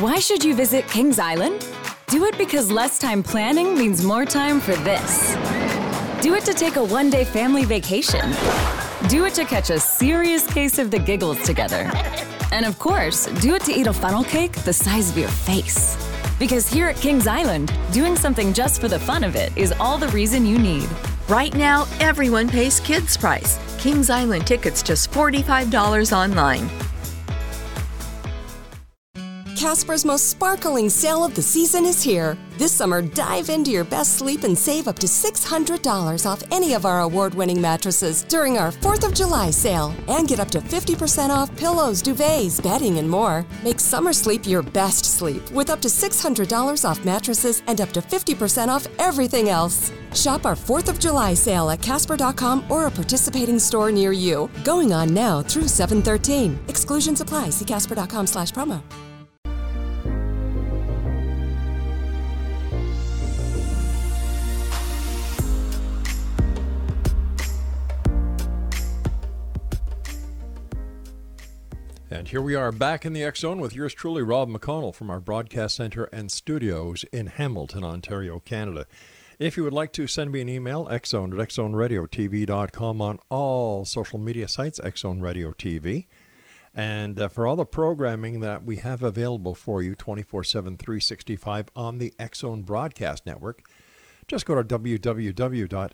Why should you visit Kings Island? Do it because less time planning means more time for this. Do it to take a one day family vacation. Do it to catch a serious case of the giggles together. And of course, do it to eat a funnel cake the size of your face. Because here at Kings Island, doing something just for the fun of it is all the reason you need. Right now, everyone pays kids' price. Kings Island tickets just $45 online. Casper's most sparkling sale of the season is here. This summer, dive into your best sleep and save up to $600 off any of our award winning mattresses during our 4th of July sale. And get up to 50% off pillows, duvets, bedding, and more. Make summer sleep your best sleep with up to $600 off mattresses and up to 50% off everything else. Shop our 4th of July sale at Casper.com or a participating store near you. Going on now through 713. Exclusions apply. See Casper.com slash promo. And here we are back in the X Zone with yours truly, Rob McConnell, from our broadcast center and studios in Hamilton, Ontario, Canada. If you would like to send me an email, xzone at xzoneradiotv.com on all social media sites, Xzone Radio TV. And uh, for all the programming that we have available for you 24 7, 365 on the Zone Broadcast Network, just go to www.xzbn.net.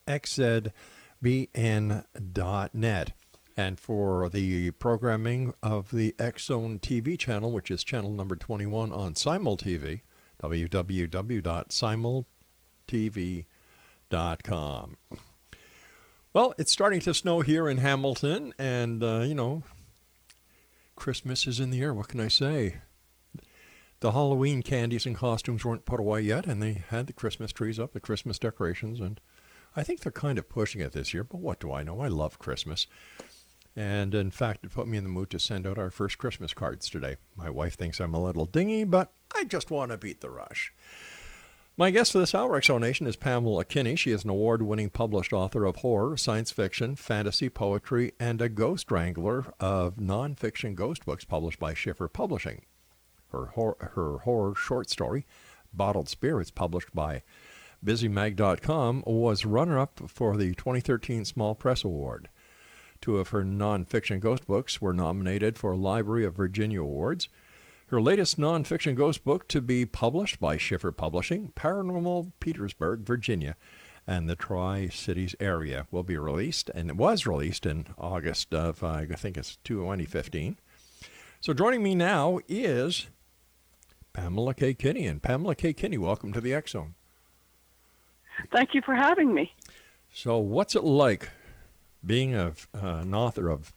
And for the programming of the Zone TV channel, which is channel number 21 on Simul TV, www.simultv.com. Well, it's starting to snow here in Hamilton, and, uh, you know, Christmas is in the air. What can I say? The Halloween candies and costumes weren't put away yet, and they had the Christmas trees up, the Christmas decorations, and I think they're kind of pushing it this year, but what do I know? I love Christmas. And in fact, it put me in the mood to send out our first Christmas cards today. My wife thinks I'm a little dingy, but I just want to beat the rush. My guest for this hour explanation is Pamela Kinney. She is an award winning published author of horror, science fiction, fantasy, poetry, and a ghost wrangler of nonfiction ghost books published by Schiffer Publishing. Her, her horror short story, Bottled Spirits, published by Buzzymag.com, was runner up for the 2013 Small Press Award. Two of her nonfiction ghost books were nominated for Library of Virginia Awards. Her latest nonfiction ghost book to be published by Schiffer Publishing, Paranormal Petersburg, Virginia, and the Tri Cities area will be released, and it was released in August of, uh, I think it's 2015. So joining me now is Pamela K. Kinney. And Pamela K. Kinney, welcome to the Zone. Thank you for having me. So, what's it like being a, uh, an author of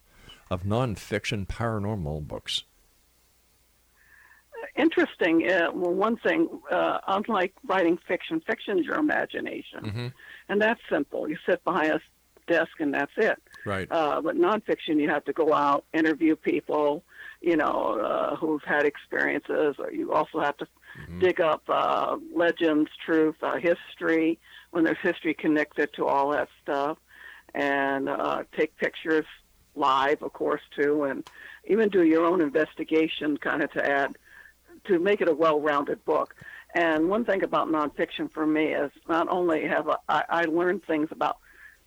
of nonfiction paranormal books? Interesting. Uh, well, one thing, uh, unlike writing fiction, fiction is your imagination, Mm-hmm. and that's simple. You sit behind a desk and that's it. Right. Uh, but nonfiction, you have to go out, interview people, you know, uh, who've had experiences, or you also have to dig up uh, legends, truth, uh, history, when there's history connected to all that stuff, and uh, take pictures live, of course, too, and even do your own investigation, kind of to add to make it a well-rounded book. And one thing about nonfiction for me is not only have a, I, I learned things about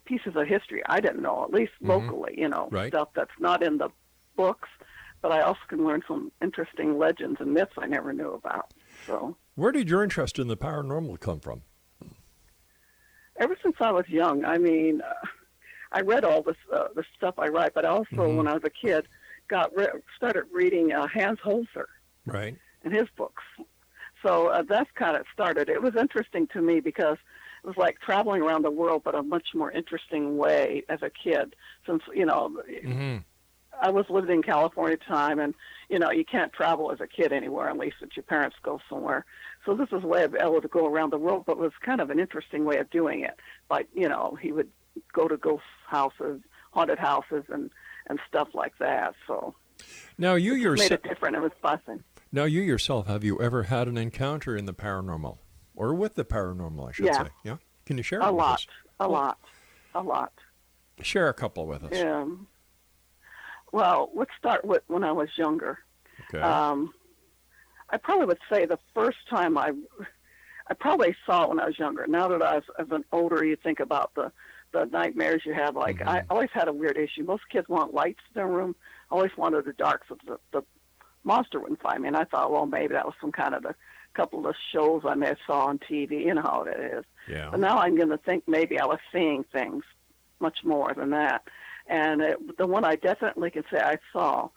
pieces of history I didn't know, at least locally, you know, Right. stuff that's not in the books, but I also can learn some interesting legends and myths I never knew about. So Where did your interest in the paranormal come from? ever since I was young, I mean, uh, I read all this uh, the stuff I write, but also Mhm. when I was a kid, got re- started reading uh, Hans Holzer. Right. and his books. So uh, that's kind of started. It was interesting to me because it was like traveling around the world, but a much more interesting way as a kid. Since you know, Mm-hmm. I was living in California at the time, and you know, you can't travel as a kid anywhere unless that your parents go somewhere. So this was a way of able to go around the world, but it was kind of an interesting way of doing it. Like you know, he would go to ghost houses, haunted houses, and and stuff like that. So Now you it made yourself. it different. It was fun. Now you yourself. Have you ever had an encounter in the paranormal, or with the paranormal? I should Yeah. say. Yeah. Can you share A lot, a lot, a lot. Share a couple with us. Um, well, let's start with when I was younger. Okay. Um, I probably would say the first time I, I probably saw it when I was younger. Now that I was as an older, you think about the the nightmares you have. Like I always had a weird issue. Most kids want lights in their room. I always wanted the dark so the, the monster wouldn't find me. And I thought, well, maybe that was some kind of a couple of shows I may have saw on TV. You know how it is. Yeah. But now I'm going to think maybe I was seeing things much more than that. And it, the one I definitely can say I saw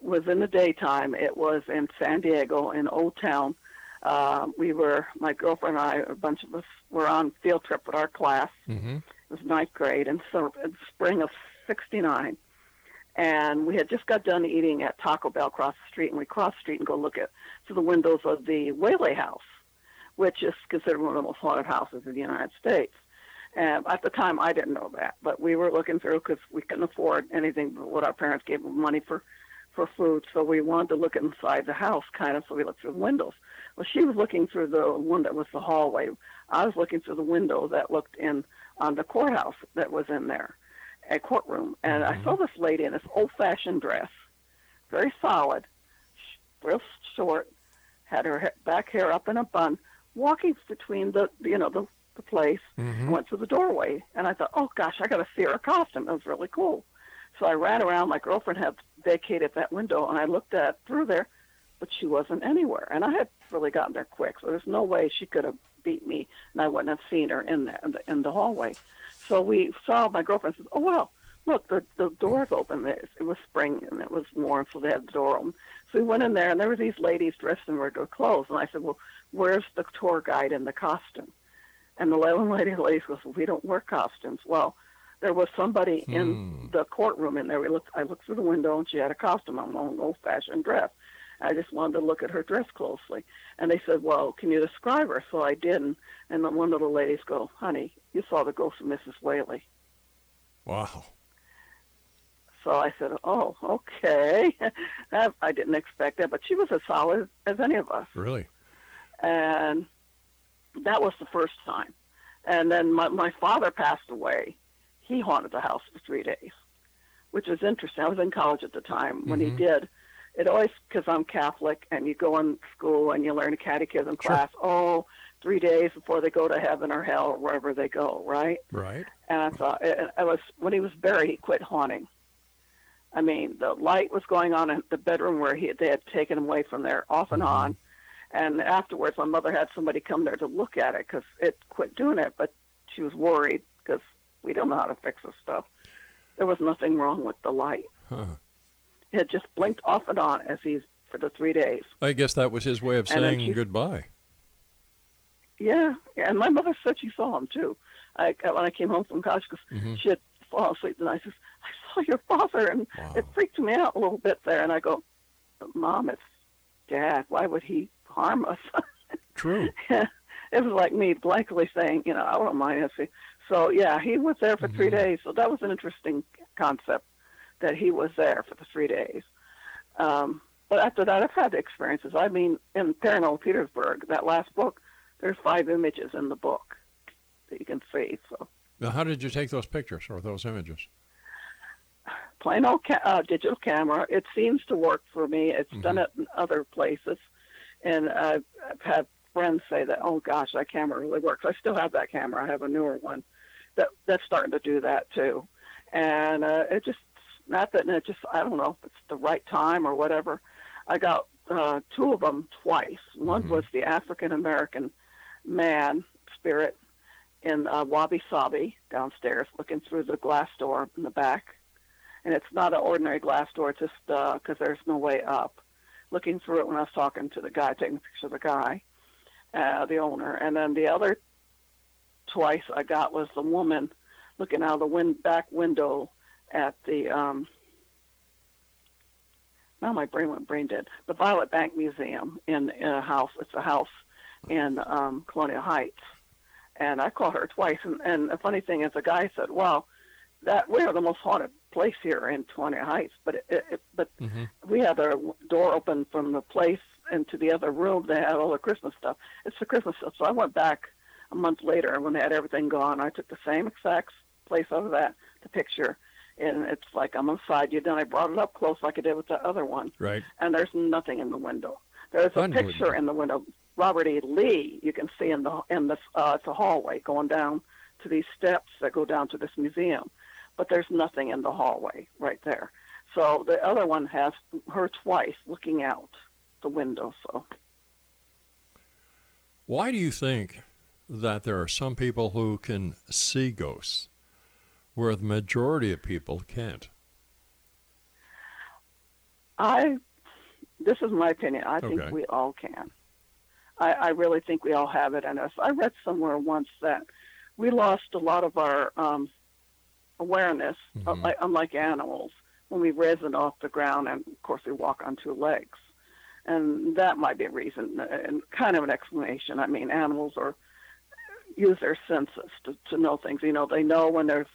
was in the daytime. It was in San Diego in Old Town. Uh, we were, my girlfriend and I, a bunch of us were on field trip with our class. Mm-hmm. Was ninth grade in, so, in spring of 69. And we had just got done eating at Taco Bell across the street, and we crossed the street and go look at through the windows of the Whaley House, which is considered one of the most haunted houses in the United States. And at the time, I didn't know that, but we were looking through because we couldn't afford anything but what our parents gave us money for, for food. So we wanted to look inside the house, kind of. So we looked through the windows. Well, she was looking through the one that was the hallway. I was looking through the window that looked in on the courthouse that was in there, a courtroom. And I saw this lady in this old-fashioned dress, very solid, real short, had her back hair up in a bun, walking between the you know the the place. Mm-hmm. Went to the doorway, and I thought, oh gosh, I got to see her costume. It was really cool. So I ran around. My girlfriend had vacated that window, and I looked at through there, but she wasn't anywhere. And I had really gotten there quick, so there's no way she could have beat me, and I wouldn't have seen her in the in the, hallway. So we saw. My girlfriend says, "Oh well, look, the the door's open. It was spring and it was warm, so they had the door open." So we went in there, and there were these ladies dressed in regular clothes, and I said, "Well, where's the tour guide in the costume?" And the one lady, the lady goes, "We don't wear costumes." Well, there was somebody in hmm. the courtroom in there. We looked. I looked through the window, and she had a costume on, an old-fashioned dress. I just wanted to look at her dress closely, and they said, "Well, can you describe her?" So I did, and, then one of the ladies go, "Honey, you saw the ghost of Mrs. Whaley." Wow. So I said, "Oh, okay." I didn't expect that, but she was as solid as any of us. Really? and that was the first time. And then my my father passed away. He haunted the house for three days, which was interesting. I was in college at the time when he mm-hmm. did. It always because I'm Catholic, and you go in school and you learn a catechism class. Oh, three days before they go to heaven or hell or wherever they go, right? Right. And I thought, it, I was when he was buried, he quit haunting. I mean, the light was going on in the bedroom where he they had taken him away from there, off and mm-hmm. on. And afterwards, my mother had somebody come there to look at it because it quit doing it, but she was worried because we don't know how to fix this stuff. There was nothing wrong with the light. Huh. Had just blinked off and on as he's for the three days. I guess that was his way of saying she- goodbye. Yeah, yeah, and my mother said she saw him too. I when I came home from college, because mm-hmm. she had fallen asleep, and I says, "I saw your father," and Wow. it freaked me out a little bit there. And I go, "Mom, it's Dad. Why would he harm us?" True. it was like me blankly saying, "You know, I don't mind if he." So yeah, he was there for three mm-hmm. days. So that was an interesting concept that he was there for the three days. Um, but after that, I've had experiences. I mean, in Paranormal Petersburg, that last book, there's five images in the book that you can see. So Now, how did you take those pictures or those images? plain old ca- uh, digital camera. It seems to work for me. It's done it in other places, and I've, I've had friends say that, "Oh gosh, that camera really works." I still have that camera. I have a newer one that that's starting to do that too, and uh, it just not that it just I don't know if it's the right time or whatever. I got uh, two of them twice. One was the African American man spirit in uh, Wabi Sabi downstairs, looking through the glass door in the back and it's not an ordinary glass door. It's just because there's no way up. Looking through it when I was talking to the guy, taking a picture of the guy, uh, the owner, and then the other twice I got was the woman looking out of the win- back window at the. Um, now my brain went brain dead. The Violet Bank Museum in, in a house. It's a house in um, Colonial Heights, and I called her twice. And, and the funny thing is, the guy said, "Well, that we are the most haunted place here in Colonial Heights, but it, it, but we had a door open from the place into the other room. They had all the Christmas stuff. It's the Christmas stuff. So I went back a month later and when they had everything gone. I took the same exact place out of that, the picture, and it's like I'm inside you. Then I brought it up close like I did with the other one, Right. and there's nothing in the window. There's a picture in the window. Robert E. Lee, you can see in the in the uh, it's a hallway going down to these steps that go down to this museum, but there's nothing in the hallway right there. So the other one has her twice looking out the window. So Why do you think that there are some people who can see ghosts where the majority of people can't? I, this is my opinion. I think we all can. I, I really think we all have it in us. I read somewhere once that we lost a lot of our um, awareness, uh, Mhm. like, unlike animals, when we risen off the ground, and of course we walk on two legs, and that might be a reason uh, and kind of an explanation. I mean, animals are use their senses to, to know things. You know, they know when there's,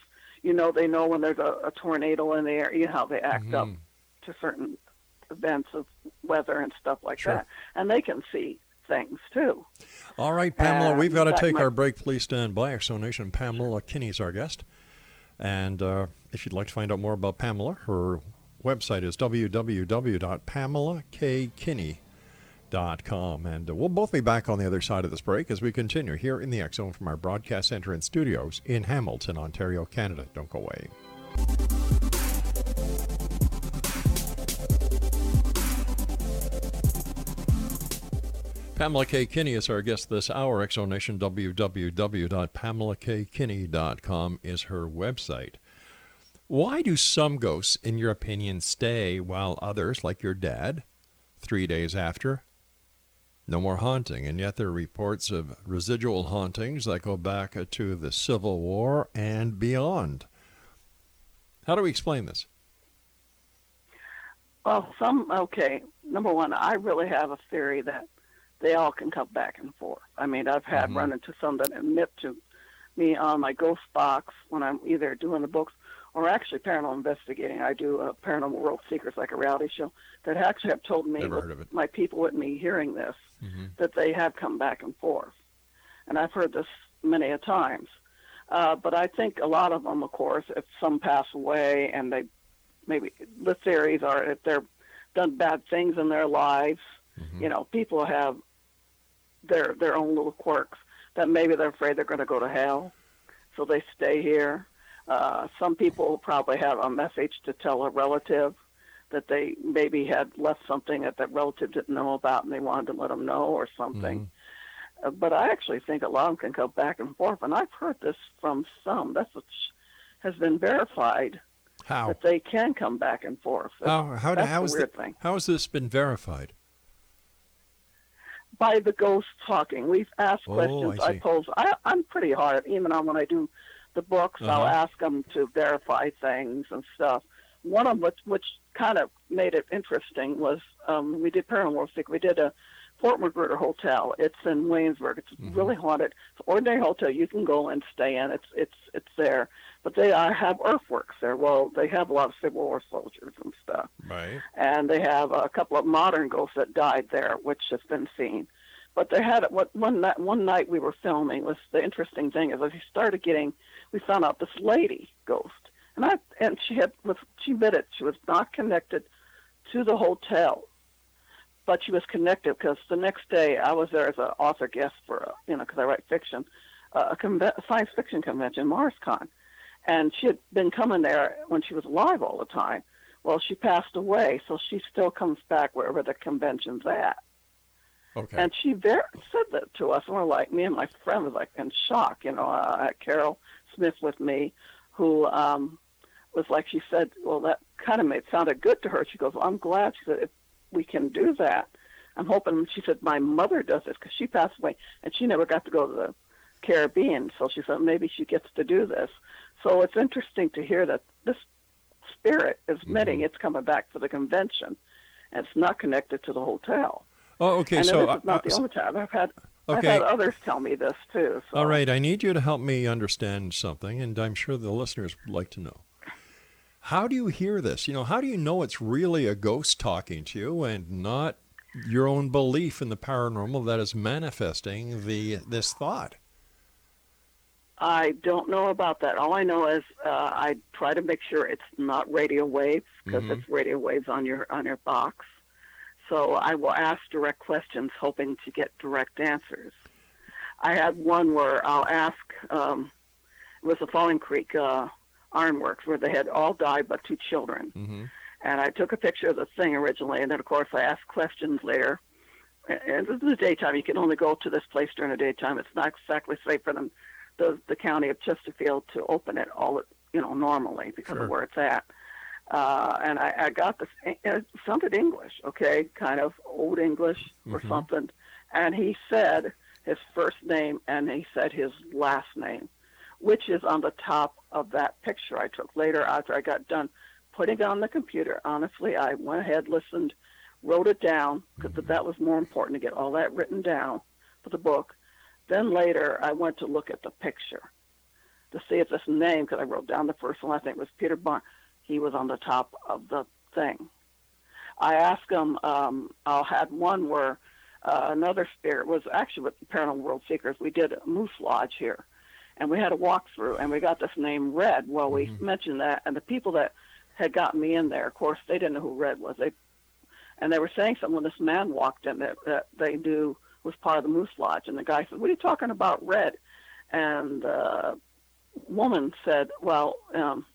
you know, they know when there's a, a tornado in the air. You know how they act up Mhm. to certain events of weather and stuff like Sure. that, and they can see things too. All right, Pamela, Uh, we've got to take might- our break. Please stand by. Exo Nation Pamela Kinney is our guest. And uh, if you'd like to find out more about Pamela, her website is www.pamelakkinney.com. And uh, we'll both be back on the other side of this break as we continue here in the Zone from our broadcast center and studios in Hamilton, Ontario, Canada. Don't go away. Pamela K. Kinney is our guest this hour. Exonation www.pamelakkinney.com is her website. Why do some ghosts, in your opinion, stay while others, like your dad, three days after, no more haunting? And yet there are reports of residual hauntings that go back to the Civil War and beyond. How do we explain this? Well, some okay. Number one, I really have a theory that they all can come back and forth. I mean, I've had Mhm. run into some that admit to me on my ghost box when I'm either doing the books or actually paranormal investigating. I do a Paranormal World Seekers like a reality show that actually have told me Never with heard of it. my people with me hearing this Mhm. that they have come back and forth, and I've heard this many a times. Uh, but I think a lot of them, of course, if some pass away and they maybe the theories are if they're done bad things in their lives, Mhm. you know, people have their their own little quirks that maybe they're afraid they're going to go to hell, so they stay here. Uh, some people probably have a message to tell a relative that they maybe had left something that that relative didn't know about and they wanted to let them know or something. Uh, but I actually think a lot of them can go back and forth, and I've heard this from some. That's what has been verified How? that they can come back and forth. How, how, that's how, the is weird the- thing. how has this been verified? by the ghost talking. We've asked Oh, questions. I I, see. pose. I, I'm pretty hard, even on when I do the books. I'll Uh-huh. ask them to verify things and stuff. One of which, which kind of made it interesting, was um, we did Paranormal Stick. We did a Fort Magruder Hotel. It's in Williamsburg. It's Mm-hmm. really haunted. It's an ordinary hotel. You can go and stay in. It's it's it's there. But they uh, have earthworks there. Well, they have a lot of Civil War soldiers and stuff Right. and they have a couple of modern ghosts that died there, which has been seen. But they had what one night. One night we were filming. Was the interesting thing is, as we started getting, we found out this lady ghost, and I and she had she admitted she was not connected to the hotel, but she was connected because the next day I was there as an author guest for a, you know because I write fiction, uh, a, science fiction convention, MarsCon, and she had been coming there when she was alive all the time. Well, she passed away, so she still comes back wherever the convention's at. Okay. And she ver- said that to us, and we're like, me and my friend was like in shock. You know, uh, I had Carol Smith with me, who um, was like, she said, well, that kind of made sounded good to her. She goes, well, I'm glad. She said, if we can do that, I'm hoping. She said, my mother does this because she passed away, and she never got to go to the Caribbean. So she said maybe she gets to do this. So it's interesting to hear that this spirit is admitting it's coming back for the convention, and it's not connected to the hotel. oh, okay. and So, this is not uh, the only time I've had. I've Okay. had others tell me this too. So. All right, I need you to help me understand something, and I'm sure the listeners would like to know. How do you hear this? You know, how do you know it's really a ghost talking to you and not your own belief in the paranormal that is manifesting the this thought? I don't know about that. All I know is uh, I try to make sure it's not radio waves because Mhm. it's radio waves on your on your box. So I will ask direct questions, hoping to get direct answers. I had one where I'll ask. Um, it was the Falling Creek uh, Ironworks where they had all died but two children. Mm-hmm. And I took a picture of the thing originally, and then of course I asked questions later. And this is the daytime. You can only go to this place during the daytime. It's not exactly safe for them, the the county of Chesterfield, to open it all you know normally because Sure. of where it's at. Uh, and I, I got this. It sounded English, okay, kind of old English or Mhm. something. And he said his first name and he said his last name, which is on the top of that picture I took later after I got done putting it on the computer. Honestly, I went ahead, listened, wrote it down because that was more important to get all that written down for the book. Then later, I went to look at the picture to see if this name, because I wrote down the first and last name was Peter Barn. He was on the top of the thing. I asked him. Um, I had one where uh, another spirit was actually with the Paranormal World Seekers. We did a moose lodge here, and we had a walkthrough, and we got this name Red. Well, we mentioned that, and the people that had gotten me in there, of course, they didn't know who Red was. They and they were saying something when this man walked in that, that they knew was part of the Moose Lodge, and the guy said, "What are you talking about, Red?" And the woman said, "Well, um,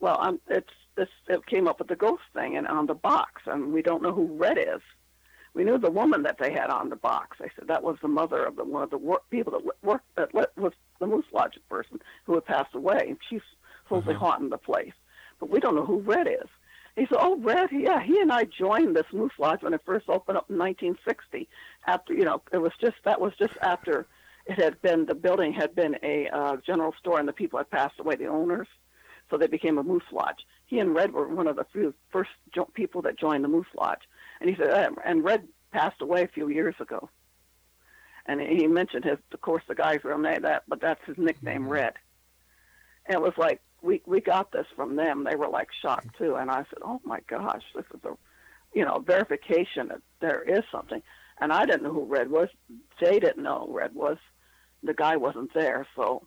well, I'm, it's this. It came up with the ghost thing, and on the box, and we don't know who Red is." We knew the woman that they had on the box. They said that was the mother of the one of the wor- people that worked that was the Moose Lodge person who had passed away, and she's supposedly Uh-huh. haunting the place. But we don't know who Red is. He said, "Oh, Red, yeah, he and I joined this Moose Lodge when it first opened up in 1960. After you know, it was just that was just after it had been the building had been a uh, general store and the people had passed away, the owners, so they became a Moose Lodge. He and Red were one of the few first jo- people that joined the Moose Lodge, and he said, uh, and Red passed away a few years ago. And he mentioned his, of course, the guy's real name, that, but that's his nickname, Red. And it was like we we got this from them. They were like shocked too, and I said, "Oh my gosh, this is a, you know, verification that there is something." And I didn't know who Red was. Jay didn't know who Red was. The guy wasn't there, so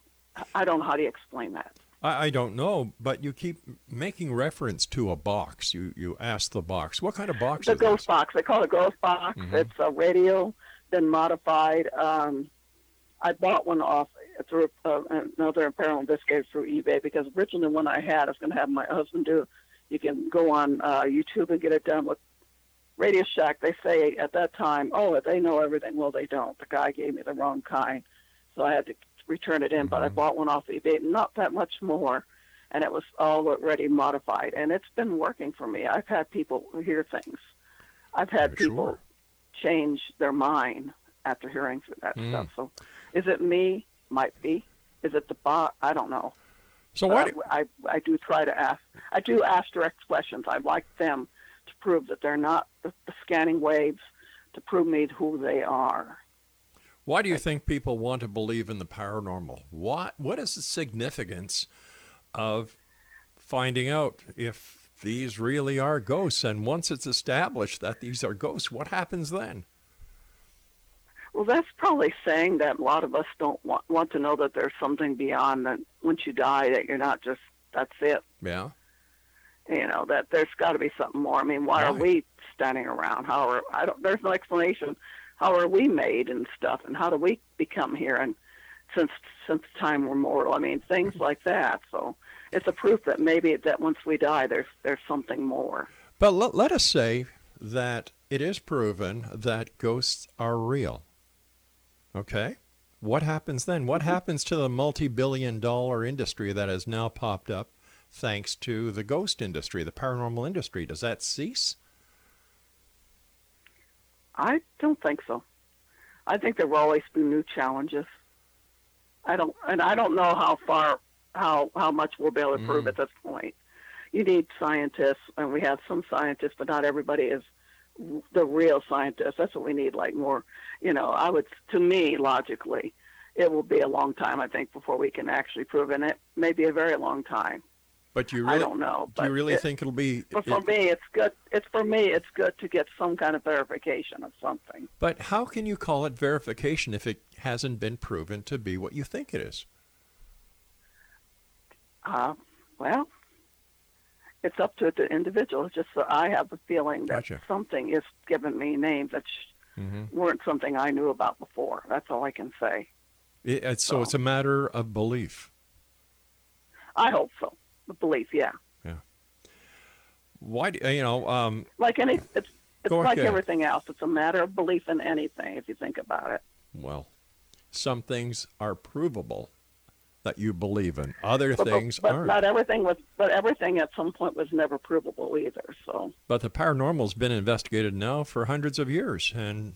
I don't know how to explain that. I, I don't know, but you keep making reference to a box. You you ask the box. What kind of box is it? The ghost this? box. They call it a ghost box. Mhm. It's a radio, been modified. Um, I bought one off through uh, another apparel investigator through eBay because originally one I had I was going to have my husband do. You can go on uh, YouTube and get it done with Radio Shack. They say at that time, oh, they know everything. Well, they don't. The guy gave me the wrong kind, so I had to return it in. But I Mhm. bought one off eBay, not that much more, and it was all already modified, and it's been working for me. I've had people hear things. I've had people sure. change their mind after hearing that Mm. stuff. So, is it me? Might be. Is it the bot? I don't know. So what? I, I I do try to ask. I do ask direct questions. I like them to prove that they're not the, the scanning waves to prove me who they are. Why do you think people want to believe in the paranormal? What what is the significance of finding out if these really are ghosts? And once it's established that these are ghosts, what happens then? Well, that's probably saying that a lot of us don't want, want to know that there's something beyond that. Once you die, that you're not just that's it. Yeah. you know that there's got to be something more. I mean, why are we standing around? How are I don't? There's no explanation. How are we made and stuff? And how do we become here? And since since time we're mortal. I mean, things mm-hmm. like that. So it's a proof that maybe that once we die, there's there's something more. But let, let us say that it is proven that ghosts are real. Okay? What happens then? What mm-hmm. happens to the multi billion dollar industry that has now popped up thanks to the ghost industry, the paranormal industry? Does that cease? I don't think so. I think there will always be new challenges. I don't, and I don't know how far, how how much we'll be able to prove Mm. at this point. You need scientists, and we have some scientists, but not everybody is the real scientists. That's what we need. Like more, you know. I would, to me, logically, it will be a long time. I think before we can actually prove, it. and it may be a very long time. But you I don't know. do you really it- think it'll be? But for it- me, it's good. It's for me, it's good to get some kind of verification of something. but how can you call it verification if it hasn't been proven to be what you think it is? Uh, well, it's up to the individual. It's just that I have a feeling that Gotcha. something is giving me names that Mhm. weren't something I knew about before. That's all I can say. It, it's, so it's a matter of belief. I hope so. Belief, yeah. Yeah. Why do you know? Um, Like any, it's it's like ahead. everything else. It's a matter of belief in anything. If you think about it. well, some things are provable that you believe in. Other But, but- things but aren't. not everything was. But everything at some point was never provable either. So But the paranormal's been investigated now for hundreds of years, and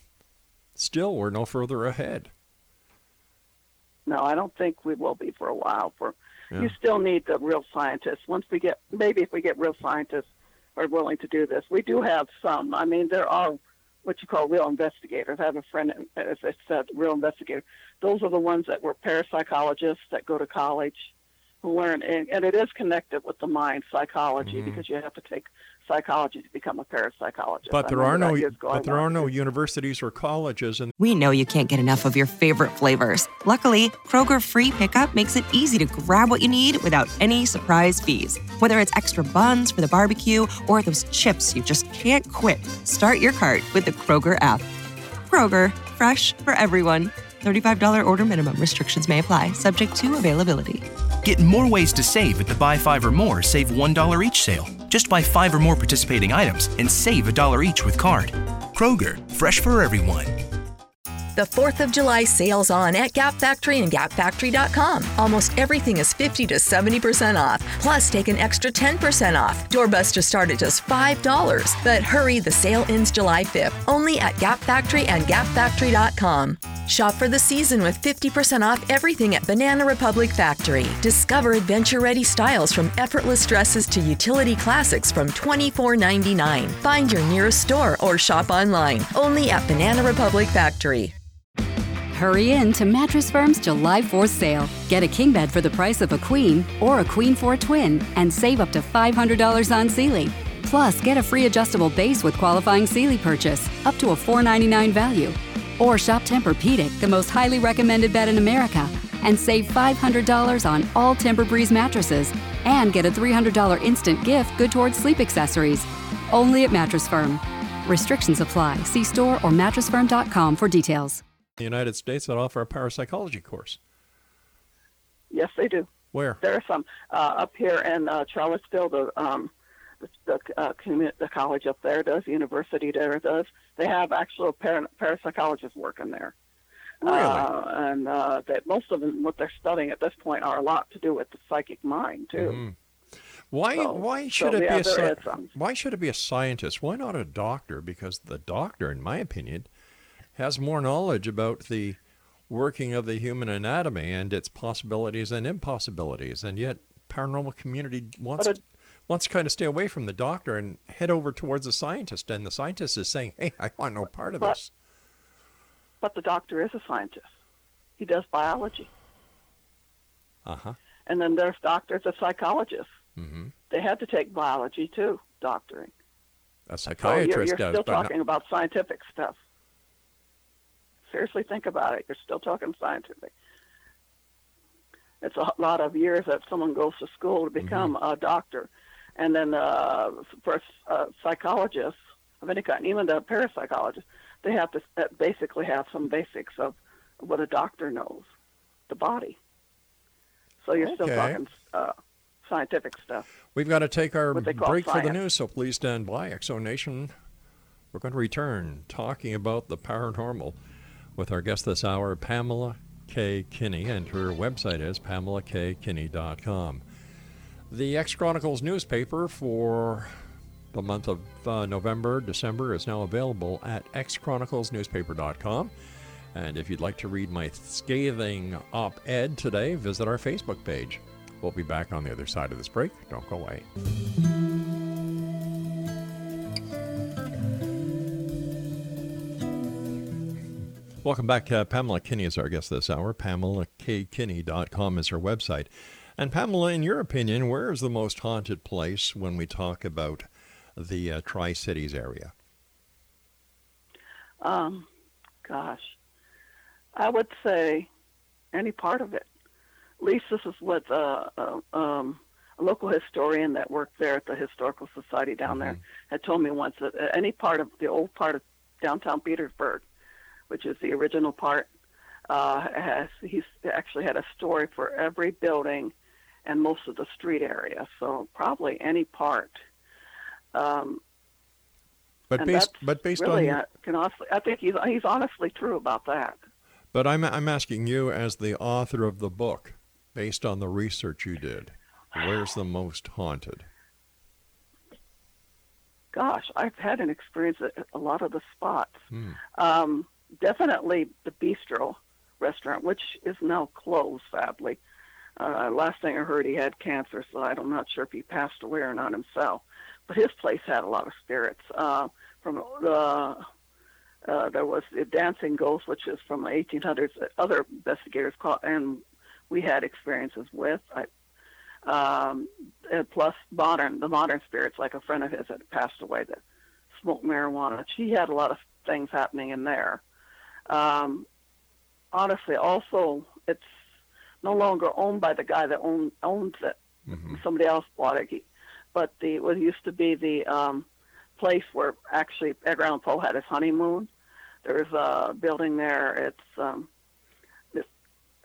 still we're no further ahead. no, I don't think we will be for a while. For Yeah. you still need the real scientists. Once we get maybe if we get real scientists are willing to do this, we do have some. I mean, there are what you call real investigators. I have a friend, as I said, real investigator. Those are the ones that were parapsychologists that go to college, who learn, and, and it is connected with the mind psychology Mm-hmm. because you have to take psychology to become a parapsychologist. But I there are no that years ago I but there are no to. universities or colleges, and We know you can't get enough of your favorite flavors. Luckily, Kroger Free Pickup makes it easy to grab what you need without any surprise fees. Whether it's extra buns for the barbecue or those chips you just can't quit, start your cart with the Kroger app. Kroger, fresh for everyone. $35 order minimum. Restrictions may apply, subject to availability. Get more ways to save at the Buy Five or More Save $1 each sale. Just buy five or more participating items and save a dollar each with card. Kroger, fresh for everyone. The 4th of July sales on at Gap Factory and GapFactory.com. Almost everything is 50 to 70% off. Plus, take an extra 10% off. Doorbusters start at just $5. But hurry, the sale ends July 5th. Only at Gap Factory and GapFactory.com. Shop for the season with 50% off everything at Banana Republic Factory. Discover adventure ready styles from effortless dresses to utility classics from $24.99. Find your nearest store or shop online. Only at Banana Republic Factory. Hurry in to Mattress Firm's July 4th sale. Get a king bed for the price of a queen or a queen for a twin and save up to $500 on Sealy. Plus, get a free adjustable base with qualifying Sealy purchase, up to a 499 value. Or shop Tempur-Pedic, the most highly recommended bed in America, and save $500 on all Tempur-Breeze mattresses and get a $300 instant gift good towards sleep accessories. Only at Mattress Firm. Restrictions apply. See store or mattressfirm.com for details. The United States that offer a parapsychology course. Yes, they do. Where? There are some uh, up here in uh, Charlottesville. The um, the, the, uh, the college up there does. The university there does. They have actual para- parapsychologists working there. Really? Uh, and uh, that most of them, what they're studying at this point, are a lot to do with the psychic mind too. Mhm. Why? So- why so, should it yeah, be a? sci- Why should it be a scientist? Why not a doctor? Because the doctor, in my opinion, has more knowledge about the working of the human anatomy and its possibilities and impossibilities, and yet paranormal community wants it- wants to kind of stay away from the doctor and head over towards the scientist, and the scientist is saying, "Hey, I want no part of But- this." But the doctor is a scientist. He does biology. Uh huh. And then there's doctors of psychologists. hmm They had to take biology too, doctoring. A So you're, psychiatrist you're does, still but not- talking about scientific stuff. Seriously, think about it. You're still talking scientific. It's a lot of years that someone goes to school to become Mm-hmm. a doctor, and then uh, for uh, psychologists of any kind, even the parapsychologists, they have to uh, basically have some basics of what a doctor knows, the body. So you're still talking uh, scientific stuff. We've got to take our break for the news, so please stand by. Exo Nation, we're going to return talking about the paranormal with our guest this hour, Pamela K. Kinney, and her website is pamelakkinney.com. The X Chronicles newspaper for the month of uh, November, December is now available at xchroniclesnewspaper.com. And if you'd like to read my scathing op ed today, visit our Facebook page. We'll be back on the other side of this break. Don't go away. Welcome back. Uh, Pamela Kinney is our guest this hour. PamelaKKinney.com is her website. And Pamela, in your opinion, where is the most haunted place when we talk about the uh, Tri Cities area? Um, gosh, I would say any part of it. At least this is what uh, uh, um, a local historian that worked there at the historical society down there had told me once that uh, any part of the old part of downtown Petersburg, which is the original part, uh, has he's actually had a story for every building and most of the street area. So probably any part. Um, But based, but based really, on, I can honestly, I think he's he's honestly true about that. but I'm I'm asking you as the author of the book, based on the research you did, where's the most haunted? Gosh, I've had an experience at a lot of the spots. Hmm. Um, definitely the bistro restaurant, which is now closed, sadly. Uh, last thing I heard, he had cancer, so I'm not sure if he passed away or not himself. But his place had a lot of spirits. Uh, from the uh, there was the Dancing Ghost, which is from the 1800s. Other investigators caught, and we had experiences with. I, um, and plus modern, the modern spirits, like a friend of his that passed away that smoked marijuana. She had a lot of things happening in there. Um, honestly, also, it's no longer owned by the guy that own, owns it. Somebody else bought it. But the what used to be the um, place where actually Edgar Allan Poe had his honeymoon. There's a building there. It's um, this,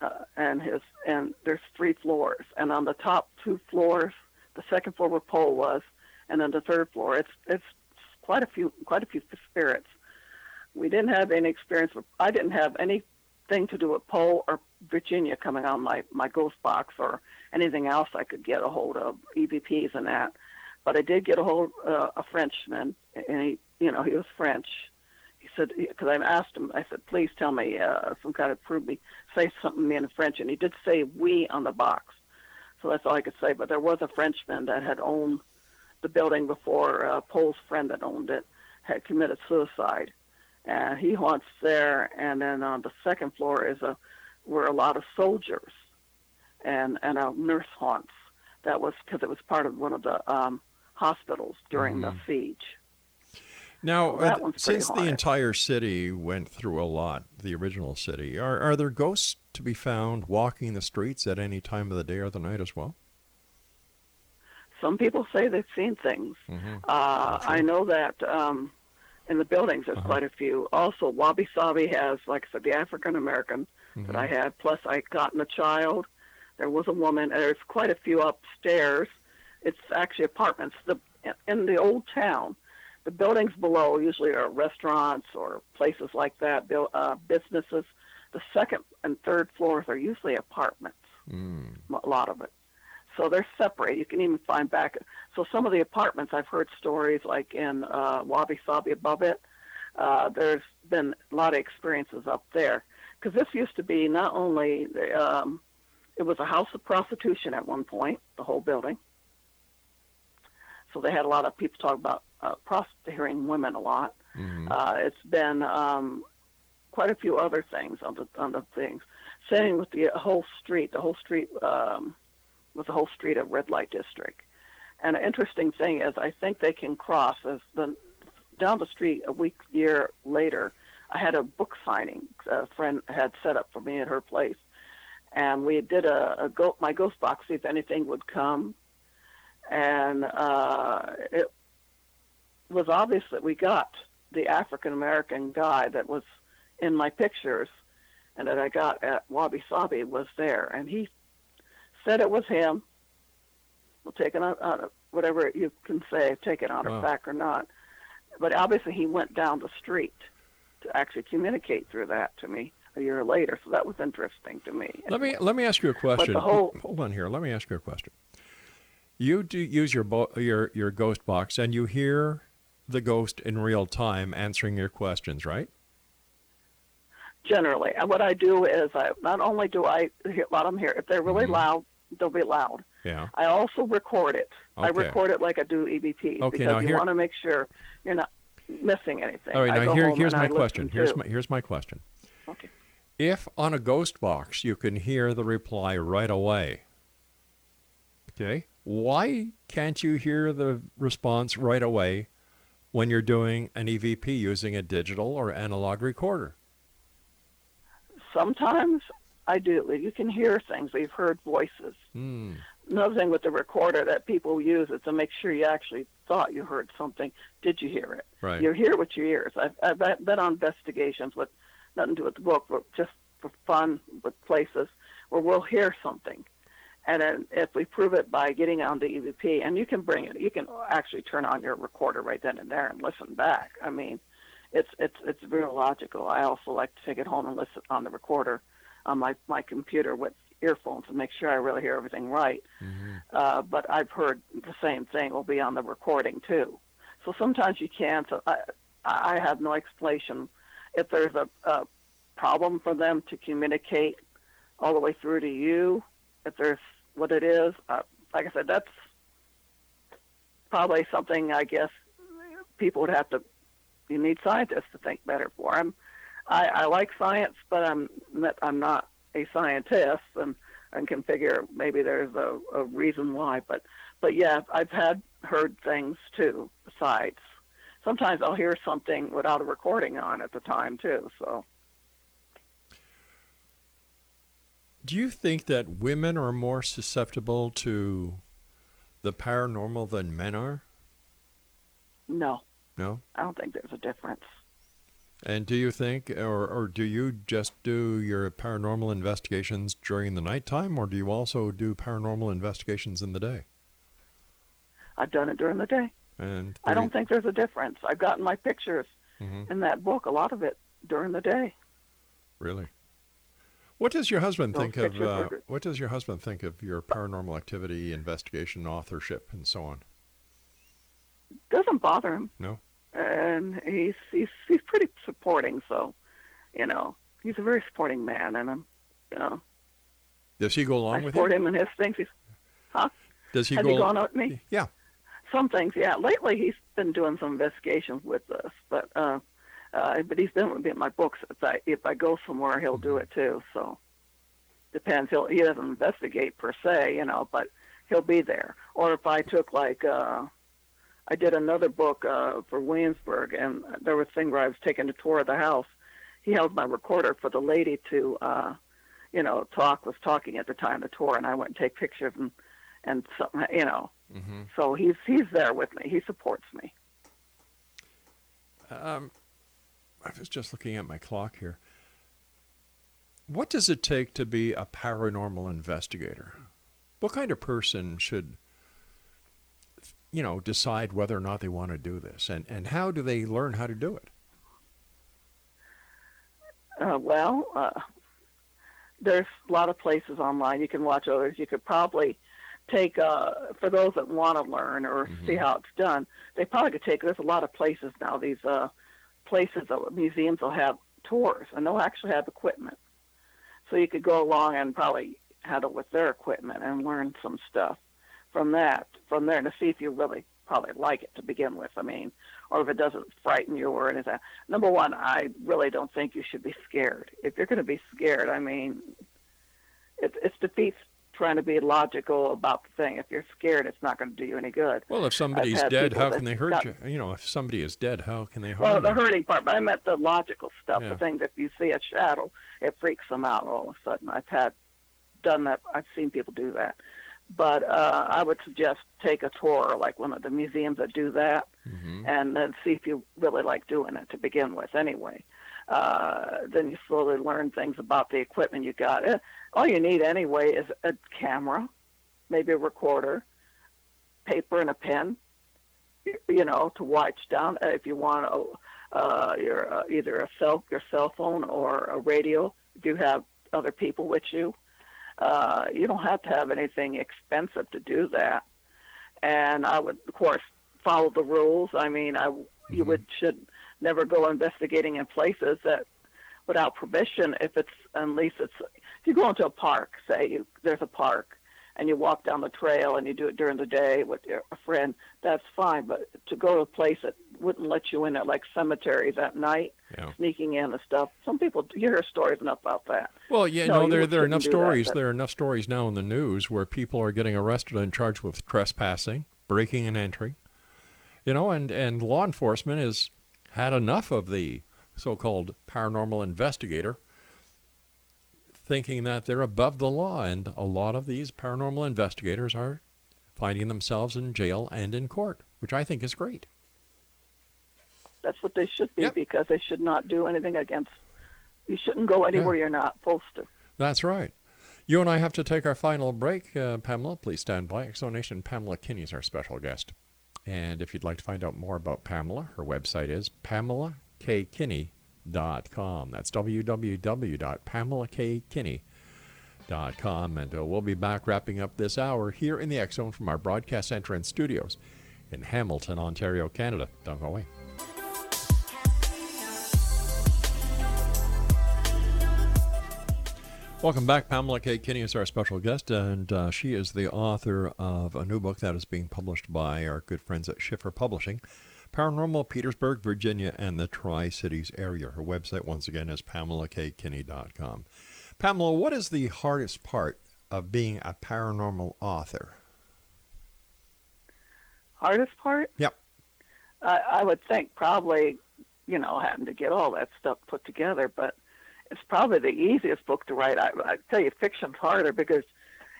uh, and his and there's three floors, and on the top two floors, the second floor where Poe was, and then the third floor, it's it's quite a few quite a few spirits. We didn't have any experience. With, I didn't have anything to do with Poe or Virginia coming on my my ghost box or anything else I could get a hold of EVPs and that. But I did get a hold uh, a Frenchman, and he, you know, he was French. He said, because I asked him, I said, please tell me uh, some kind of prove me, say something me in French, and he did say "we" on the box. So that's all I could say. But there was a Frenchman that had owned the building before uh, Poe's friend that owned it had committed suicide, and he haunts there. And then on the second floor is a were a lot of soldiers, and and a nurse haunts. That was because it was part of one of the um, hospitals during the siege. Now, that uh, since the entire city went through a lot, the original city, are, are there ghosts to be found walking the streets at any time of the day or the night as well? Some people say they've seen things. Uh, I know that um, in the buildings there's uh-huh. quite a few. Also, Wabi Sabi has, like I said, the African American that I mm-hmm. had. Plus, I gotten a child. There was a woman. There's quite a few upstairs. It's actually apartments. The in the old town, the buildings below usually are restaurants or places like that, uh, businesses. The second and third floors are usually apartments. Mm. A lot of it. So they're separate. You can even find back. So some of the apartments, I've heard stories like in uh, Wabi Sabi above it. Uh, there's been a lot of experiences up there because this used to be not only the, um, it was a house of prostitution at one point, the whole building. So they had a lot of people talk about uh, prostituting women a lot. Uh, it's been um, quite a few other things on the on the things. Same with the whole street. The whole street um, was a whole street of red light district. And an interesting thing is, I think they can cross as the down the street a week year later. I had a book signing a friend had set up for me at her place, and we did a, a go, my ghost box see if anything would come, and uh, it was obvious that we got the African American guy that was in my pictures, and that I got at Wabi Sabi was there, and he said it was him. We'll take it out, out of whatever you can say, take it out Wow. of fact or not. But obviously, he went down the street to actually communicate through that to me a year later. So that was interesting to me. Let me let me ask you a question. whole- Hold on here. Let me ask you a question. You do use your bo- your your ghost box, and you hear the ghost in real time answering your questions, right? Generally. And what I do is I not only do I let them hear if they're really Mm-hmm. loud, they'll be loud. Yeah. I also record it. Okay. I record it like I do EVP Okay, because you here- want to make sure you're not missing anything. All right. I Now here here's and I my question. Here's my here's my question. Okay. If on a ghost box you can hear the reply right away, okay, why can't you hear the response right away when you're doing an EVP using a digital or analog recorder? Sometimes I do. You can hear things. We've heard voices. Hmm. another thing with the recorder that people use is to make sure you actually thought you heard something. Did you hear it? Right. You hear what you hear. I've, I've been on investigations with nothing to do with the book, but just for fun with places where we'll hear something. And then if we prove it by getting on the EVP, and you can bring it, you can actually turn on your recorder right then and there and listen back. I mean, it's it's it's real logical. I also like to take it home and listen on the recorder on my my computer with earphones and make sure I really hear everything right. Mm-hmm. Uh, but I've heard the same thing will be on the recording too. So sometimes you can't. So I I have no explanation if there's a, a problem for them to communicate all the way through to you. If there's what it is, uh, like I said, that's probably something I guess people would have to. You need scientists to think better for. I'm, I, I like science, but I'm I'm not a scientist, and and can figure maybe there's a, a reason why. But but yeah, I've had heard things too. Besides, sometimes I'll hear something without a recording on at the time too. So. Do you think that women are more susceptible to the paranormal than men are? No. No? I don't think there's a difference. And do you think, or, or do you just do your paranormal investigations during the nighttime, or do you also do paranormal investigations in the day? I've done it during the day. And I don't think there's a difference. I've gotten my pictures mm-hmm. in that book, a lot of it during the day. Really? What does your husband think of? Uh, what does your husband think of your paranormal activity, investigation, authorship, and so on? Doesn't bother him. No. And he's he's he's pretty supporting. So, you know, he's a very supporting man, and I'm, you know. Does he go along I with support you? him in his things. He's, huh? Does he Has go? he gone out with me? Yeah. Some things, yeah. Lately, he's been doing some investigations with us, but uh, uh, but he's been with me in my books. If I if I go somewhere, he'll do it too. So depends. He'll he doesn't investigate per se, you know, but he'll be there. Or if I took like uh, I did another book uh, for Williamsburg, and there was a thing where I was taking a tour of the house. He held my recorder for the lady to, uh, you know, talk was talking at the time of the tour, and I went and take pictures and and something, you know. Mm-hmm. So he's he's there with me. He supports me. Um, I was just looking at my clock here. What does it take to be a paranormal investigator? What kind of person should, you know, decide whether or not they want to do this, and and how do they learn how to do it? Uh, well, uh, there's a lot of places online you can watch others. You could probably take uh, for those that want to learn or Mm-hmm. see how it's done. They probably could take. There's a lot of places now. These uh, places, museums will have tours, and they'll actually have equipment. So you could go along and probably handle with their equipment and learn some stuff from that. From there, to see if you really probably like it to begin with. I mean, or if it doesn't frighten you or anything. Number one, I really don't think you should be scared. If you're going to be scared, I mean, it, it defeats trying to be logical about the thing. If you're scared, it's not going to do you any good. Well, if somebody's dead, how can they hurt got- you? You know, if somebody is dead, how can they harm Well, the hurting part, but I meant the logical stuff. Yeah. The things if you see a shadow, it freaks them out all of a sudden. I've had done that. I've seen people do that. But uh, I would suggest take a tour, like one of the museums that do that, Mm-hmm. and then see if you really like doing it to begin with. Anyway, uh, then you slowly learn things about the equipment you got. Eh, All you need anyway is a camera, maybe a recorder, paper, and a pen you know, to watch down uh, if you want a, uh, your uh, either a cell your cell phone or a radio. If you have other people with you, uh, you don't have to have anything expensive to do that. And I would, of course, follow the rules. I mean, I you would should never go investigating in places that without permission. If it's unless it's if you go into a park, say you, there's a park and you walk down the trail and you do it during the day with your, a friend, that's fine. But to go to a place that wouldn't let you in at like cemeteries at night, Yeah. sneaking in and stuff. Some people you hear stories enough about that. Well, yeah, No, no, there there are enough that, stories. but- there are enough stories now in the news where people are getting arrested and charged with trespassing, breaking and entering. You know, and and law enforcement has had enough of the so-called paranormal investigator thinking that they're above the law. And a lot of these paranormal investigators are finding themselves in jail and in court, which I think is great. That's what they should be Yep. because they should not do anything against. You shouldn't go anywhere Yeah. you're not supposed to. That's right. You and I have to take our final break. Uh, Pamela, please stand by. Exonation Pamela Kinney is our special guest. And if you'd like to find out more about Pamela, her website is pamelakkinney.com. That's www.pamelakkinney.com. And uh, we'll be back wrapping up this hour here in the X Zone from our broadcast center and studios in Hamilton, Ontario, Canada. Don't go away. Welcome back. Pamela K. Kinney is our special guest, and uh, she is the author of a new book that is being published by our good friends at Schiffer Publishing, Paranormal Petersburg, Virginia, and the Tri Cities area. Her website, once again, is pamelakkinney.com. Pamela, what is the hardest part of being a paranormal author? Hardest part? Yep. I, I would think probably, you know, having to get all that stuff put together, but it's probably the easiest book to write. I, I tell you, fiction's harder because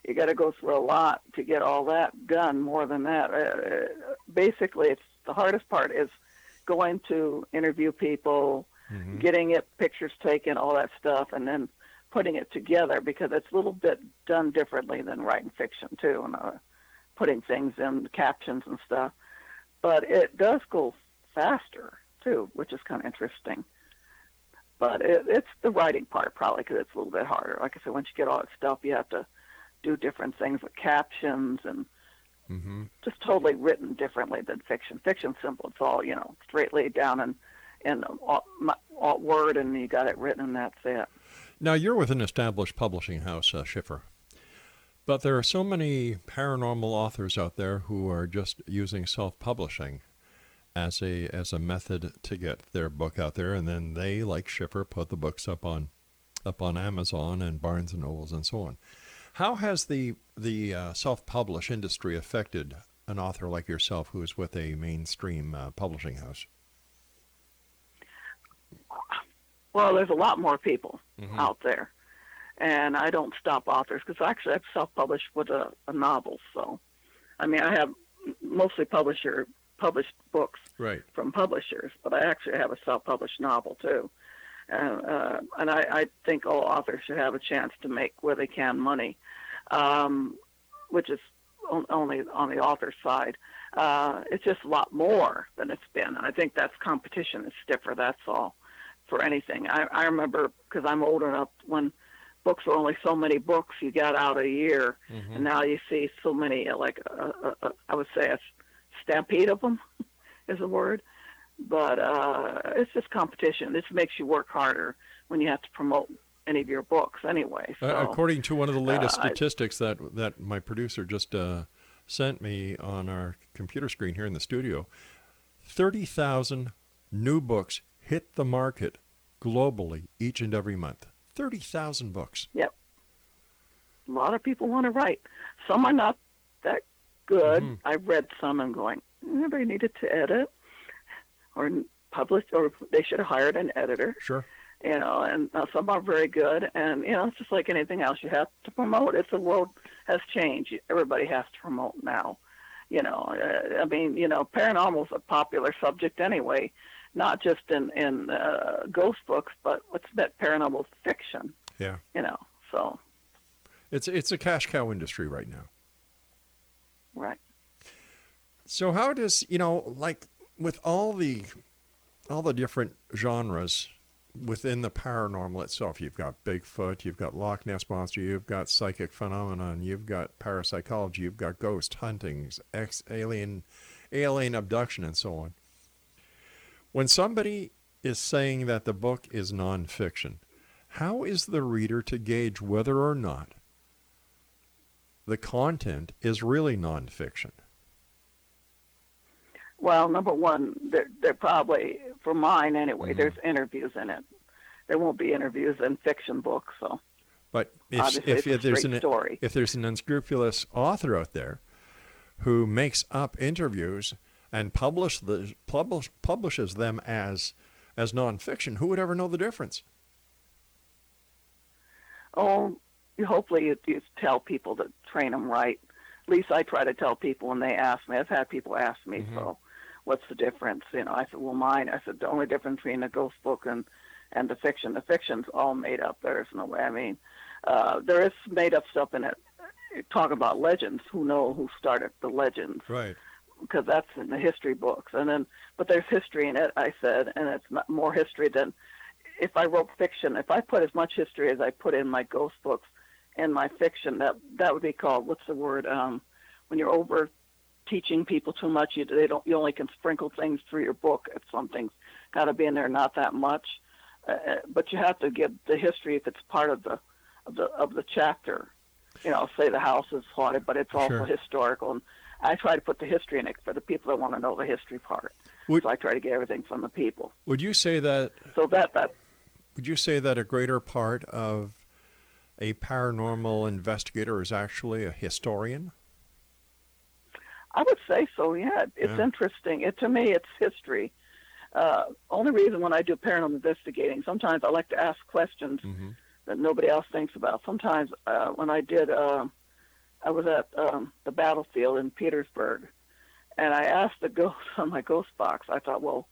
you got to go through a lot to get all that done. More than that, uh, basically, it's the hardest part is going to interview people, getting it pictures taken, all that stuff, and then putting it together because it's a little bit done differently than writing fiction too, and uh, putting things in captions and stuff. But it does go faster too, which is kind of interesting. But it, it's the writing part probably because it's a little bit harder. Like I said, once you get all that stuff, you have to do different things with captions and Mm-hmm. just totally written differently than fiction. Fiction's simple; it's all you know, straight laid down and in alt, alt word, and you got it written, and that's it. Now, you're with an established publishing house, uh, Schiffer. But there are so many paranormal authors out there who are just using self-publishing as a as a method to get their book out there, and then they, like Schiffer, put the books up on up on Amazon and Barnes and Nobles and so on. How has the the uh, self-publish industry affected an author like yourself, who is with a mainstream uh, publishing house? Well, there's a lot more people out there, and I don't stop authors because actually I've self-published with a, a novel. So, I mean, I have mostly publisher published books Right. from publishers, but I actually have a self-published novel too. And, uh, and I, I think all authors should have a chance to make where they can money, um, which is on, only on the author side. Uh, it's just a lot more than it's been. And I think that's competition is stiffer. That's all for anything. I, I remember because I'm old enough when books were only so many books you got out a year, and now you see so many. Like uh, uh, uh, I would say a stampede of them is a word, but uh, it's just competition. This makes you work harder when you have to promote any of your books anyway. So, Uh, according to one of the latest uh, I- statistics that, that my producer just uh, sent me on our computer screen here in the studio, 30,000 new books hit the market globally each and every month. 30,000 books. Yep. A lot of people want to write. Some are not that good. Mm-hmm. I've read some and going, nobody needed to edit or published, or they should have hired an editor. Sure. You know, and uh, some are very good. And, you know, it's just like anything else. You have to promote. It's the world has changed. Everybody has to promote now. You know, uh, I mean, you know, paranormal is a popular subject anyway, not just in, in uh, ghost books, but what's that paranormal fiction, Yeah. you know, so. It's, it's a cash cow industry right now. Right. So how does you know like with all the all the different genres within the paranormal itself, you've got Bigfoot, you've got Loch Ness monster, you've got psychic phenomenon, you've got parapsychology, you've got ghost huntings, ex alien alien abduction, and so on. When somebody is saying that the book is nonfiction, how is the reader to gauge whether or not the content is really nonfiction? Well, number one, they're, they're probably, for mine anyway, there's interviews in it. There won't be interviews in fiction books, so. But if, if, if there's an story. if there's an unscrupulous author out there who makes up interviews and publish the publish, publishes them as as nonfiction, who would ever know the difference? oh, hopefully you, you tell people to train them right. At least I try to tell people when they ask me. I've had people ask me, Mm-hmm. so what's the difference? You know, I said, well, mine. I said the only difference between the ghost book and and the fiction. The fiction's all made up. There's no way. I mean, uh, there is made up stuff in it. Talk about legends. Who know who started the legends? Right. because that's in the history books. And then, but there's history in it, I said, and it's not more history than if I wrote fiction. If I put as much history as I put in my ghost books in my fiction, that that would be called what's the word? Um, when you're over teaching people too much, you they don't you only can sprinkle things through your book. If something's got to be in there, not that much, uh, but you have to give the history if it's part of the of the of the chapter. You know, say the house is haunted, but it's also Sure. historical. And I try to put the history in it for the people that want to know the history part. Would- so I try to get everything from the people. Would you say that So that that would you say that a greater part of a paranormal investigator is actually a historian? I would say so. Yeah, it's Yeah. interesting. It to me, it's history. Uh, only reason when I do paranormal investigating, sometimes I like to ask questions Mhm. that nobody else thinks about. Sometimes uh, when I did, uh, I was at um, the battlefield in Petersburg, and I asked the ghost on my ghost box. I thought, well,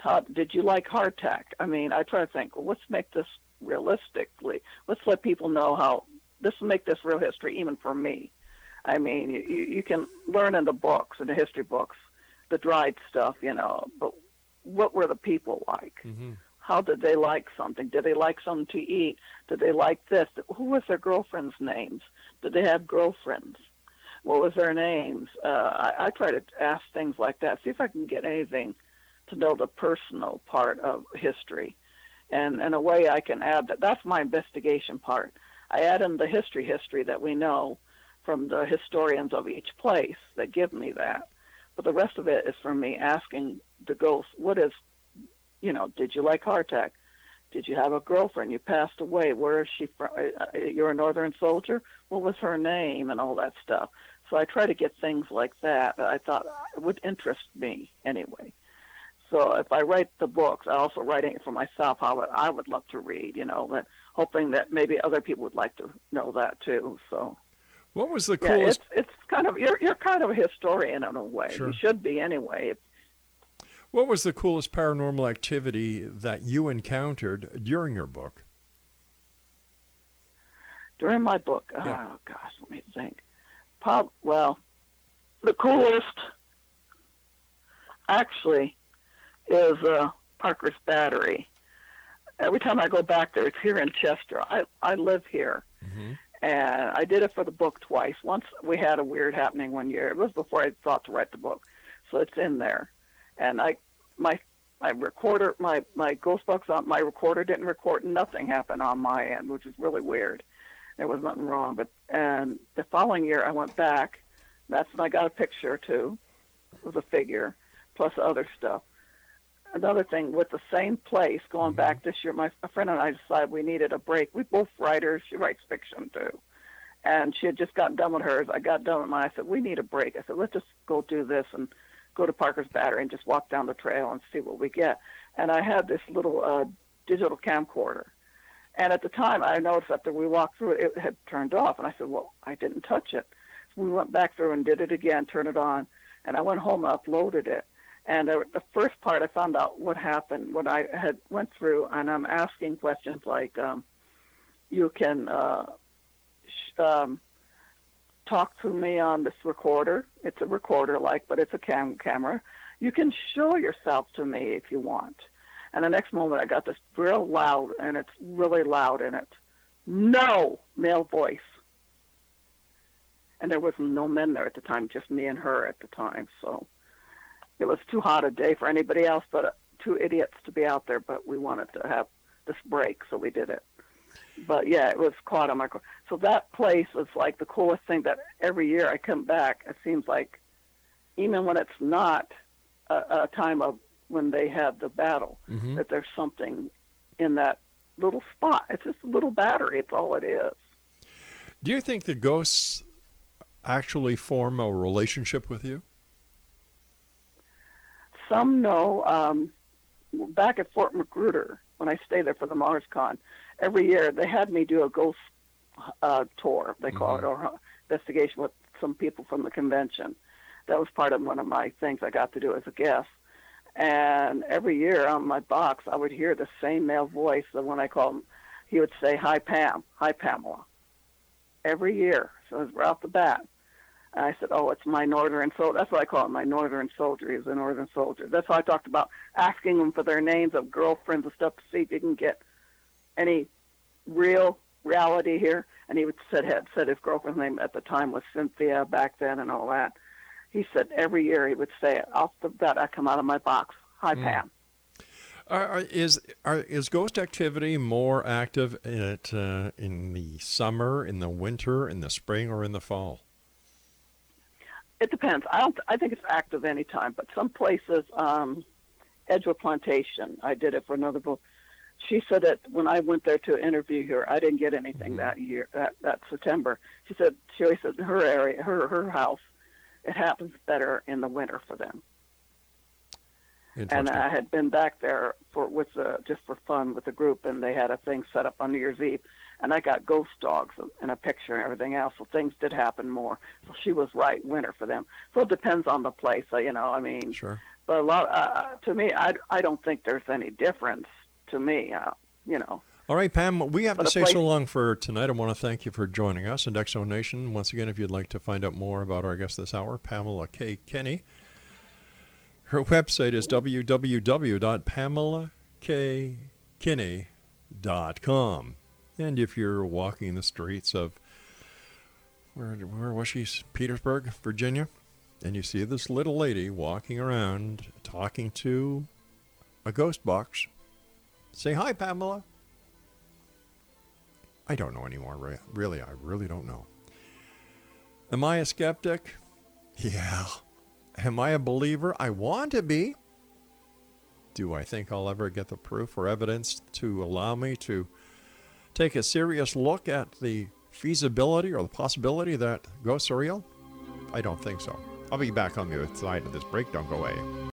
Todd, did you like hardtack? I mean, I try to think, well, let's make this realistically. Let's let people know how this will make this real history, even for me. I mean, you, you can learn in the books, in the history books, the dried stuff, you know, but what were the people like? Mm-hmm. How did they like something? Did they like something to eat? Did they like this? Who was their girlfriends' names? Did they have girlfriends? What was their names? Uh, I, I try to ask things like that, see if I can get anything to know the personal part of history. And in a way, I can add that. That's my investigation part. I add in the history history that we know from the historians of each place that give me that. But the rest of it is from me asking the ghost, what is, you know, did you like hardtack? Did you have a girlfriend? You passed away. Where is she from? Uh, You're a Northern soldier. What was her name and all that stuff? So I try to get things like that that I thought would interest me anyway. So if I write the books, I also write it for myself how I would love to read, you know, hoping that maybe other people would like to know that too. So What was the coolest? yeah, it's it's kind of you're you're kind of a historian in a way. Sure. You should be anyway. What was the coolest paranormal activity that you encountered during your book? during my book. Yeah. Oh gosh, let me think. Prob- well, the coolest actually is uh, Parker's Battery. Every time I go back there, it's here in Chester. I I live here, and I did it for the book twice. Once we had a weird happening one year. It was before I thought to write the book, so it's in there. And I my my recorder my my ghost box on my recorder didn't record nothing happened on my end, which is really weird. There was nothing wrong. But and the following year I went back. That's when I got a picture too, with a figure, plus other stuff. Another thing with the same place, going back this year, my a friend and I decided we needed a break. We both writers. She writes fiction too, and she had just gotten done with hers. I got done with mine. I said we need a break. I said let's just go do this and go to Parker's Battery and just walk down the trail and see what we get. And I had this little uh, digital camcorder. And at the time, I noticed after we walked through it, it had turned off. And I said, well, I didn't touch it. So we went back through and did it again, turned it on. And I went home and uploaded it. And uh, the first part, I found out what happened what I had went through, and I'm asking questions like, um, you can uh, sh- um, talk to me on this recorder. It's a recorder, like, but it's a cam- camera. You can show yourself to me if you want. And the next moment, I got this real loud, and it's really loud in it. No, male voice. And there was no men there at the time, just me and her at the time. So it was too hot a day for anybody else but uh, two idiots to be out there. But we wanted to have this break, so we did it. But yeah, it was quite a micro. So that place was like the coolest thing. That every year I come back, it seems like, even when it's not a, a time of when they have the battle, that there's something in that little spot. It's just a little battery. It's all it is. Do you think the ghosts actually form a relationship with you? Some know. Um, back at Fort Magruder, when I stayed there for the Mars Con, every year they had me do a ghost uh, tour, they call Mhm. it, or investigation with some people from the convention. That was part of one of my things I got to do as a guest. And every year on my box, I would hear the same male voice. that when I called him, he would say, "Hi Pam, hi Pamela." Every year, so it was right off the bat. And I said, "Oh, it's my northern soldier." That's what I call him, my northern soldier. He's a northern soldier. That's why I talked about asking them for their names of girlfriends and stuff to see if you can get any real reality here. And he would said had said his girlfriend's name at the time was Cynthia back then and all that. He said every year he would say it off the bat. I come out of my box. Hi Mm. Pam. Is are, is ghost activity more active in it uh, in the summer, in the winter, in the spring, or in the fall? It depends. I don't. I think it's active any time, but some places, um, Edgewood Plantation. I did it for another book. She said that when I went there to interview her, I didn't get anything that year, that that September. She said she always said in her area, her her house, it happens better in the winter for them. And I had been back there for with uh, just for fun with the group, and they had a thing set up on New Year's Eve, and I got ghost dogs and a picture and everything else. So things did happen more. So she was right, winter for them. So it depends on the place, uh, you know. I mean, Sure. but a lot uh, to me, I I don't think there's any difference to me. Uh, you know. All right, Pam, we have But to say place- so long for tonight. I want to thank you for joining us. And Exo Nation, once again, if you'd like to find out more about our guest this hour, Pamela K. Kinney, her website is www.pamelakkinney.com. And if you're walking the streets of, where, where was she? Petersburg, Virginia, and you see this little lady walking around talking to a ghost box, say hi, Pamela. I don't know anymore. Really, I really don't know. Am I a skeptic? Yeah. Am I a believer? I want to be. Do I think I'll ever get the proof or evidence to allow me to take a serious look at the feasibility or the possibility that ghosts are real? I don't think so. I'll be back on the other side of this break. Don't go away.